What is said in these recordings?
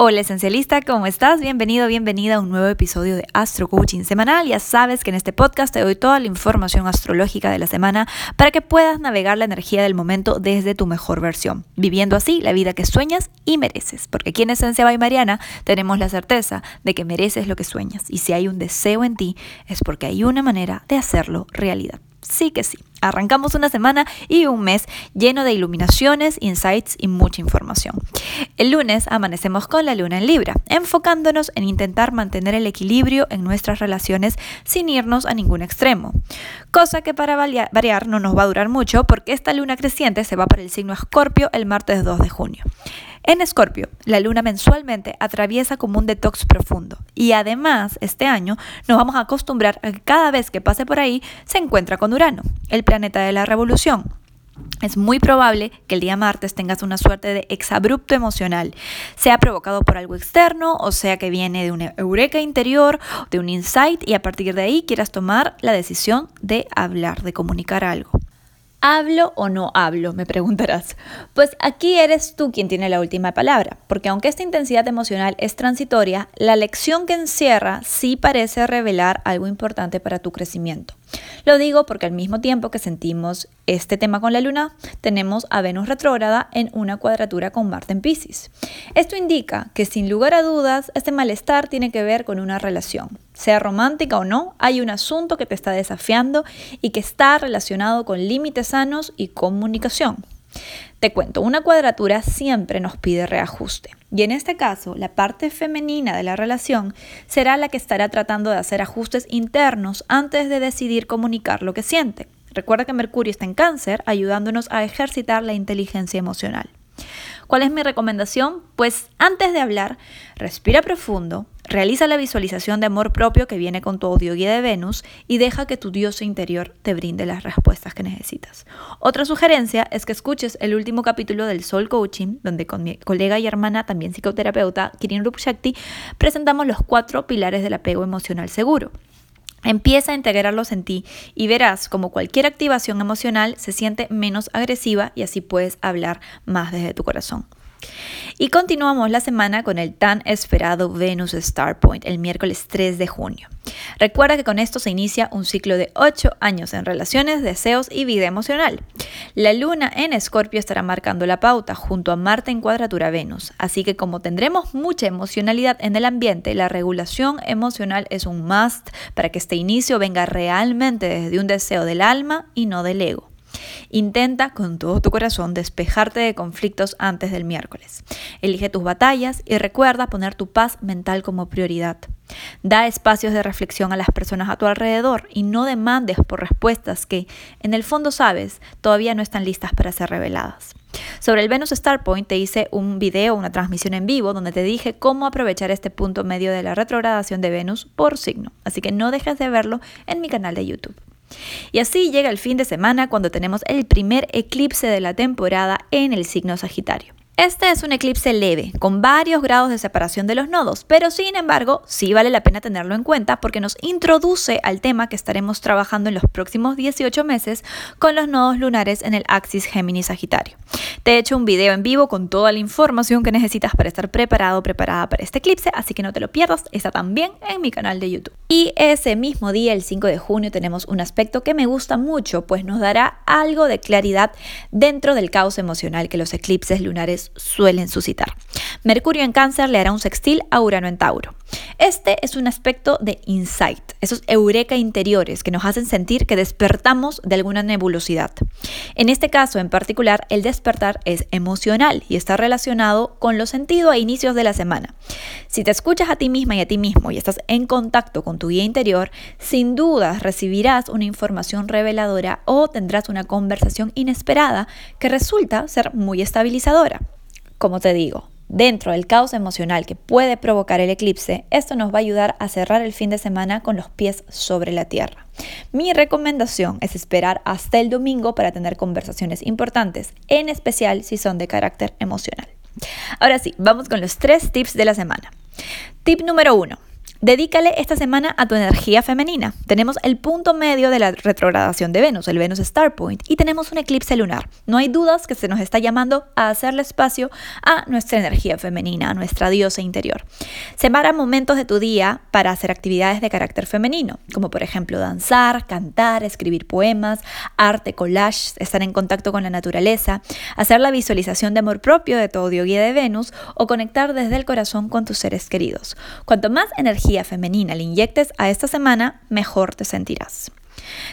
Hola esencialista, ¿cómo estás? Bienvenido, bienvenida a un nuevo episodio de Astro Coaching Semanal. Ya sabes que en este podcast te doy toda la información astrológica de la semana para que puedas navegar la energía del momento desde tu mejor versión, viviendo así la vida que sueñas y mereces. Porque aquí en Esencia by Mariana tenemos la certeza de que mereces lo que sueñas y si hay un deseo en ti es porque hay una manera de hacerlo realidad. Sí que sí. Arrancamos una semana y un mes lleno de iluminaciones, insights y mucha información. El lunes amanecemos con la luna en Libra, enfocándonos en intentar mantener el equilibrio en nuestras relaciones sin irnos a ningún extremo. Cosa que para variar no nos va a durar mucho porque esta luna creciente se va para el signo Escorpio el martes 2 de junio. En Escorpio, la luna mensualmente atraviesa como un detox profundo y además este año nos vamos a acostumbrar a que cada vez que pase por ahí se encuentra con Urano, el planeta de la revolución. Es muy probable que el día martes tengas una suerte de exabrupto emocional, sea provocado por algo externo o sea que viene de una eureka interior, de un insight y a partir de ahí quieras tomar la decisión de hablar, de comunicar algo. ¿Hablo o no hablo? Me preguntarás. Pues aquí eres tú quien tiene la última palabra, porque aunque esta intensidad emocional es transitoria, la lección que encierra sí parece revelar algo importante para tu crecimiento. Lo digo porque al mismo tiempo que sentimos este tema con la luna, tenemos a Venus retrógrada en una cuadratura con Marte en Pisces. Esto indica que sin lugar a dudas, este malestar tiene que ver con una relación. Sea romántica o no, hay un asunto que te está desafiando y que está relacionado con límites sanos y comunicación. Te cuento, una cuadratura siempre nos pide reajuste. Y en este caso, la parte femenina de la relación será la que estará tratando de hacer ajustes internos antes de decidir comunicar lo que siente. Recuerda que Mercurio está en cáncer, ayudándonos a ejercitar la inteligencia emocional. ¿Cuál es mi recomendación? Pues antes de hablar, respira profundo, realiza la visualización de amor propio que viene con tu audio guía de Venus y deja que tu diosa interior te brinde las respuestas que necesitas. Otra sugerencia es que escuches el último capítulo del Soul Coaching, donde con mi colega y hermana, también psicoterapeuta, Kirin Rupshakti, presentamos los cuatro pilares del apego emocional seguro. Empieza a integrarlos en ti y verás como cualquier activación emocional se siente menos agresiva y así puedes hablar más desde tu corazón. Y continuamos la semana con el tan esperado Venus Star Point el miércoles 3 de junio. Recuerda que con esto se inicia un ciclo de 8 años en relaciones, deseos y vida emocional. La luna en Escorpio estará marcando la pauta junto a Marte en cuadratura Venus, así que como tendremos mucha emocionalidad en el ambiente, la regulación emocional es un must para que este inicio venga realmente desde un deseo del alma y no del ego. Intenta con todo tu corazón despejarte de conflictos antes del miércoles. Elige tus batallas y recuerda poner tu paz mental como prioridad. Da espacios de reflexión a las personas a tu alrededor y no demandes por respuestas que, en el fondo sabes, todavía no están listas para ser reveladas. Sobre el Venus Star Point te hice un video, una transmisión en vivo, donde te dije cómo aprovechar este punto medio de la retrogradación de Venus por signo. Así que no dejes de verlo en mi canal de YouTube. Y así llega el fin de semana cuando tenemos el primer eclipse de la temporada en el signo Sagitario. Este es un eclipse leve, con varios grados de separación de los nodos, pero sin embargo sí vale la pena tenerlo en cuenta porque nos introduce al tema que estaremos trabajando en los próximos 18 meses con los nodos lunares en el axis Géminis-Sagitario. Te he hecho un video en vivo con toda la información que necesitas para estar preparado preparada para este eclipse, así que no te lo pierdas, está también en mi canal de YouTube. Y ese mismo día, el 5 de junio, tenemos un aspecto que me gusta mucho, pues nos dará algo de claridad dentro del caos emocional que los eclipses lunares suelen suscitar. Mercurio en cáncer le hará un sextil a Urano en Tauro. Este es un aspecto de insight, esos eureka interiores que nos hacen sentir que despertamos de alguna nebulosidad. En este caso en particular, el despertar es emocional y está relacionado con lo sentido a inicios de la semana. Si te escuchas a ti misma y a ti mismo y estás en contacto con tu guía interior, sin duda recibirás una información reveladora o tendrás una conversación inesperada que resulta ser muy estabilizadora. Como te digo, dentro del caos emocional que puede provocar el eclipse, esto nos va a ayudar a cerrar el fin de semana con los pies sobre la tierra. Mi recomendación es esperar hasta el domingo para tener conversaciones importantes, en especial si son de carácter emocional. Ahora sí, vamos con los tres tips de la semana. Tip número uno. Dedícale esta semana a tu energía femenina. Tenemos el punto medio de la retrogradación de Venus, el Venus Star Point, y tenemos un eclipse lunar. No hay dudas que se nos está llamando a hacerle espacio a nuestra energía femenina, a nuestra diosa interior. Separa momentos de tu día para hacer actividades de carácter femenino, como por ejemplo danzar, cantar, escribir poemas, arte, collage, estar en contacto con la naturaleza, hacer la visualización de amor propio de tu audio guía de Venus o conectar desde el corazón con tus seres queridos. Cuanto más energía femenina le inyectes a esta semana, mejor te sentirás.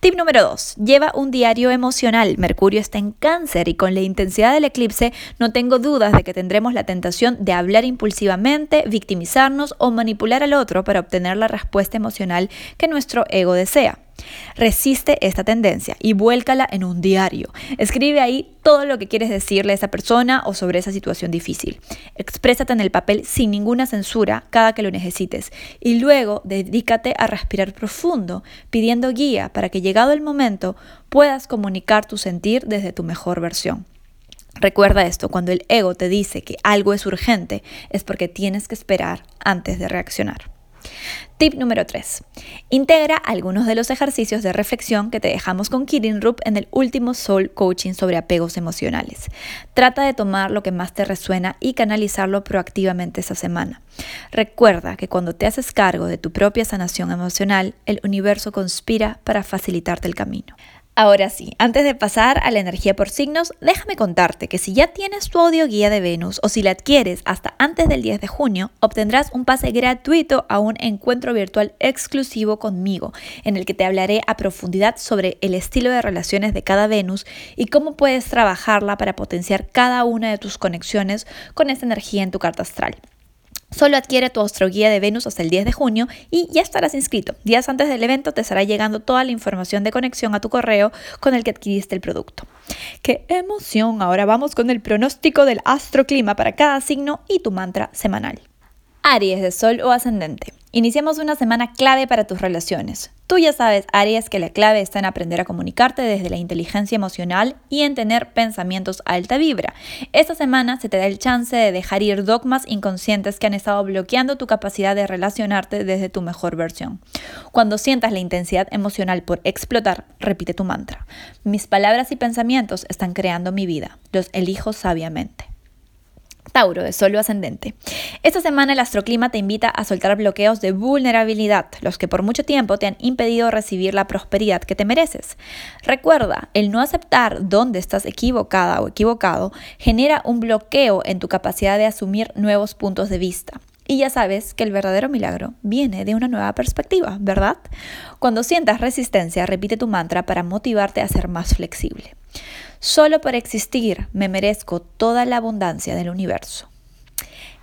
Tip número 2. Lleva un diario emocional. Mercurio está en cáncer y con la intensidad del eclipse no tengo dudas de que tendremos la tentación de hablar impulsivamente, victimizarnos o manipular al otro para obtener la respuesta emocional que nuestro ego desea. Resiste esta tendencia y vuélcala en un diario. Escribe ahí todo lo que quieres decirle a esa persona o sobre esa situación difícil. Exprésate en el papel sin ninguna censura cada que lo necesites y luego dedícate a respirar profundo, pidiendo guía para que llegado el momento puedas comunicar tu sentir desde tu mejor versión. Recuerda esto, cuando el ego te dice que algo es urgente, es porque tienes que esperar antes de reaccionar. Tip número 3. Integra algunos de los ejercicios de reflexión que te dejamos con Kirin Rup en el último Soul Coaching sobre apegos emocionales. Trata de tomar lo que más te resuena y canalizarlo proactivamente esa semana. Recuerda que cuando te haces cargo de tu propia sanación emocional, el universo conspira para facilitarte el camino. Ahora sí, antes de pasar a la energía por signos, déjame contarte que si ya tienes tu audio guía de Venus o si la adquieres hasta antes del 10 de junio, obtendrás un pase gratuito a un encuentro virtual exclusivo conmigo, en el que te hablaré a profundidad sobre el estilo de relaciones de cada Venus y cómo puedes trabajarla para potenciar cada una de tus conexiones con esta energía en tu carta astral. Solo adquiere tu astroguía de Venus hasta el 10 de junio y ya estarás inscrito. Días antes del evento te estará llegando toda la información de conexión a tu correo con el que adquiriste el producto. ¡Qué emoción! Ahora vamos con el pronóstico del astroclima para cada signo y tu mantra semanal. Aries de Sol o Ascendente. Iniciamos una semana clave para tus relaciones. Tú ya sabes, Aries, que la clave está en aprender a comunicarte desde la inteligencia emocional y en tener pensamientos alta vibra. Esta semana se te da el chance de dejar ir dogmas inconscientes que han estado bloqueando tu capacidad de relacionarte desde tu mejor versión. Cuando sientas la intensidad emocional por explotar, repite tu mantra. Mis palabras y pensamientos están creando mi vida. Los elijo sabiamente. Tauro de Sol ascendente. Esta semana el astroclima te invita a soltar bloqueos de vulnerabilidad, los que por mucho tiempo te han impedido recibir la prosperidad que te mereces. Recuerda, el no aceptar dónde estás equivocada o equivocado genera un bloqueo en tu capacidad de asumir nuevos puntos de vista. Y ya sabes que el verdadero milagro viene de una nueva perspectiva, ¿verdad? Cuando sientas resistencia, repite tu mantra para motivarte a ser más flexible. Solo por existir me merezco toda la abundancia del universo.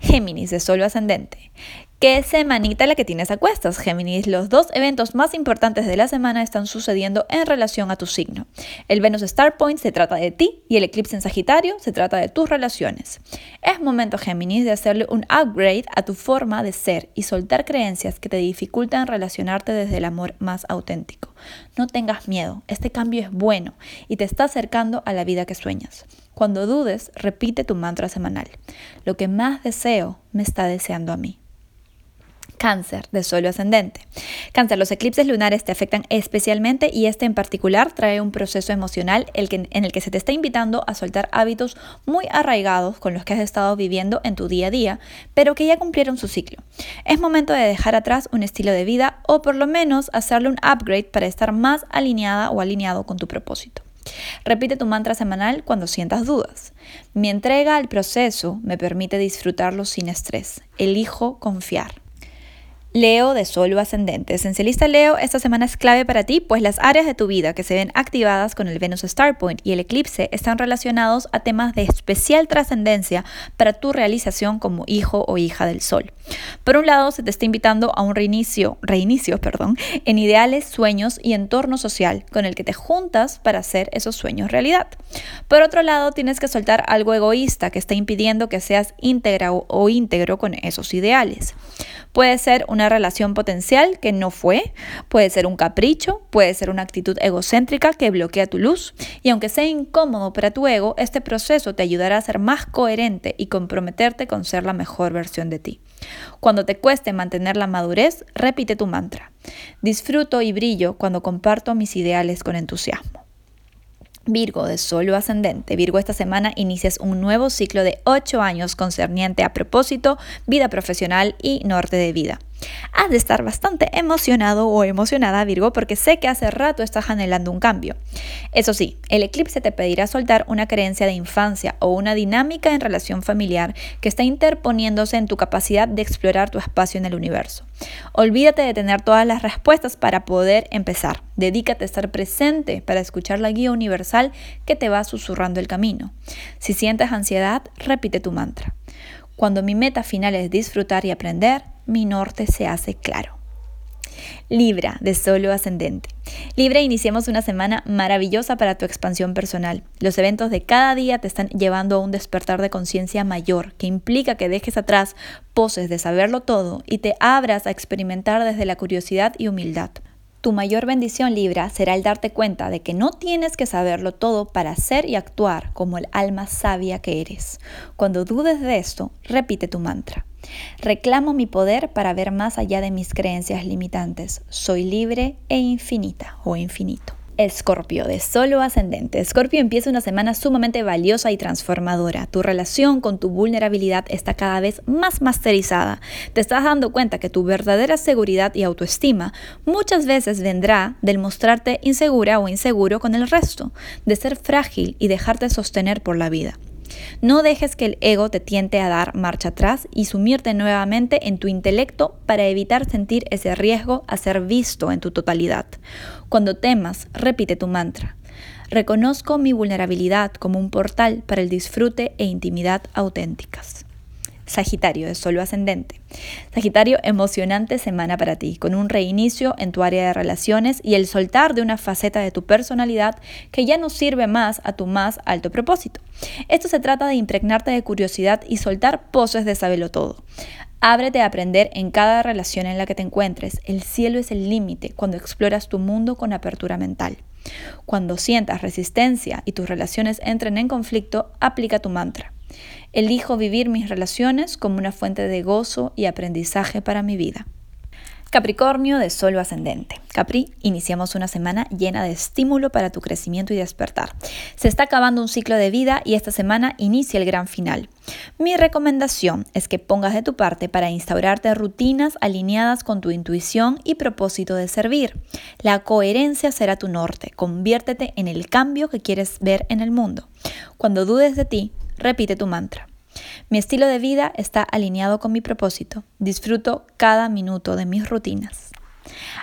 Géminis de Solo Ascendente. ¿Qué semanita la que tienes a cuestas, Géminis? Los dos eventos más importantes de la semana están sucediendo en relación a tu signo. El Venus Star Point se trata de ti y el eclipse en Sagitario se trata de tus relaciones. Es momento, Géminis, de hacerle un upgrade a tu forma de ser y soltar creencias que te dificultan relacionarte desde el amor más auténtico. No tengas miedo, este cambio es bueno y te está acercando a la vida que sueñas. Cuando dudes, repite tu mantra semanal. Lo que más deseo me está deseando a mí. Cáncer de suelo ascendente. Cáncer, los eclipses lunares te afectan especialmente y este en particular trae un proceso emocional en el que se te está invitando a soltar hábitos muy arraigados con los que has estado viviendo en tu día a día, pero que ya cumplieron su ciclo. Es momento de dejar atrás un estilo de vida o por lo menos hacerle un upgrade para estar más alineada o alineado con tu propósito. Repite tu mantra semanal cuando sientas dudas. Mi entrega al proceso me permite disfrutarlo sin estrés. Elijo confiar. Leo de Sol ascendente. Esencialista Leo, esta semana es clave para ti, pues las áreas de tu vida que se ven activadas con el Venus Star Point y el eclipse están relacionados a temas de especial trascendencia para tu realización como hijo o hija del Sol. Por un lado, se te está invitando a un reinicio, reinicio, perdón, en ideales, sueños y entorno social con el que te juntas para hacer esos sueños realidad. Por otro lado, tienes que soltar algo egoísta que está impidiendo que seas íntegra o íntegro con esos ideales. Puede ser una una relación potencial que no fue, puede ser un capricho, puede ser una actitud egocéntrica que bloquea tu luz y aunque sea incómodo para tu ego, este proceso te ayudará a ser más coherente y comprometerte con ser la mejor versión de ti. Cuando te cueste mantener la madurez, repite tu mantra. Disfruto y brillo cuando comparto mis ideales con entusiasmo. Virgo de solo ascendente. Virgo, esta semana inicias un nuevo ciclo de 8 años concerniente a propósito, vida profesional y norte de vida. Has de estar bastante emocionado o emocionada, Virgo, porque sé que hace rato estás anhelando un cambio. Eso sí, el eclipse te pedirá soltar una creencia de infancia o una dinámica en relación familiar que está interponiéndose en tu capacidad de explorar tu espacio en el universo. Olvídate de tener todas las respuestas para poder empezar. Dedícate a estar presente para escuchar la guía universal que te va susurrando el camino. Si sientes ansiedad, repite tu mantra. Cuando mi meta final es disfrutar y aprender, mi norte se hace claro. Libra, de solo ascendente. Libra, iniciemos una semana maravillosa para tu expansión personal. Los eventos de cada día te están llevando a un despertar de conciencia mayor, que implica que dejes atrás poses de saberlo todo y te abras a experimentar desde la curiosidad y humildad. Tu mayor bendición, Libra, será el darte cuenta de que no tienes que saberlo todo para ser y actuar como el alma sabia que eres. Cuando dudes de esto, repite tu mantra. Reclamo mi poder para ver más allá de mis creencias limitantes. Soy libre e infinita o infinito. Escorpio, de solo ascendente. Escorpio empieza una semana sumamente valiosa y transformadora. Tu relación con tu vulnerabilidad está cada vez más masterizada. Te estás dando cuenta que tu verdadera seguridad y autoestima muchas veces vendrá del mostrarte insegura o inseguro con el resto, de ser frágil y dejarte sostener por la vida. No dejes que el ego te tiente a dar marcha atrás y sumirte nuevamente en tu intelecto para evitar sentir ese riesgo a ser visto en tu totalidad. Cuando temas, repite tu mantra. Reconozco mi vulnerabilidad como un portal para el disfrute e intimidad auténticas. Sagitario de solo ascendente. Sagitario, emocionante semana para ti, con un reinicio en tu área de relaciones y el soltar de una faceta de tu personalidad que ya no sirve más a tu más alto propósito. Esto se trata de impregnarte de curiosidad y soltar poses de saberlo todo. Ábrete a aprender en cada relación en la que te encuentres. El cielo es el límite cuando exploras tu mundo con apertura mental. Cuando sientas resistencia y tus relaciones entren en conflicto, aplica tu mantra. Elijo vivir mis relaciones como una fuente de gozo y aprendizaje para mi vida. Capricornio de Sol ascendente. Capri, iniciamos una semana llena de estímulo para tu crecimiento y despertar. Se está acabando un ciclo de vida y esta semana inicia el gran final. Mi recomendación es que pongas de tu parte para instaurarte rutinas alineadas con tu intuición y propósito de servir. La coherencia será tu norte. Conviértete en el cambio que quieres ver en el mundo. Cuando dudes de ti, repite tu mantra. Mi estilo de vida está alineado con mi propósito. Disfruto cada minuto de mis rutinas.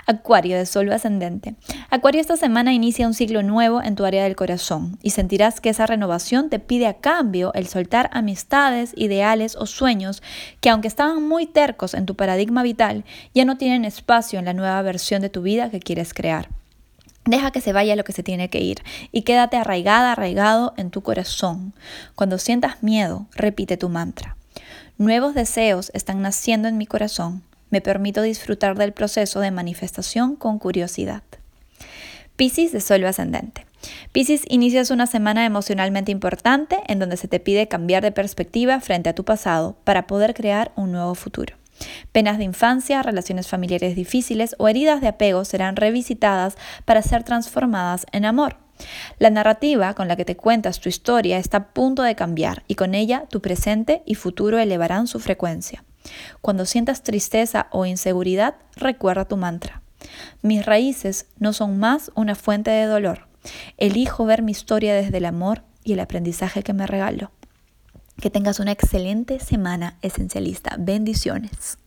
Acuario de Sol ascendente. Acuario esta semana inicia un ciclo nuevo en tu área del corazón y sentirás que esa renovación te pide a cambio el soltar amistades, ideales o sueños que aunque estaban muy tercos en tu paradigma vital, ya no tienen espacio en la nueva versión de tu vida que quieres crear. Deja que se vaya lo que se tiene que ir y quédate arraigada, arraigado en tu corazón. Cuando sientas miedo, repite tu mantra. Nuevos deseos están naciendo en mi corazón. Me permito disfrutar del proceso de manifestación con curiosidad. Piscis de suelo ascendente. Piscis, inicias una semana emocionalmente importante en donde se te pide cambiar de perspectiva frente a tu pasado para poder crear un nuevo futuro. Penas de infancia, relaciones familiares difíciles o heridas de apego serán revisitadas para ser transformadas en amor. La narrativa con la que te cuentas tu historia está a punto de cambiar y con ella tu presente y futuro elevarán su frecuencia. Cuando sientas tristeza o inseguridad, recuerda tu mantra. Mis raíces no son más una fuente de dolor. Elijo ver mi historia desde el amor y el aprendizaje que me regalo. Que tengas una excelente semana esencialista. Bendiciones.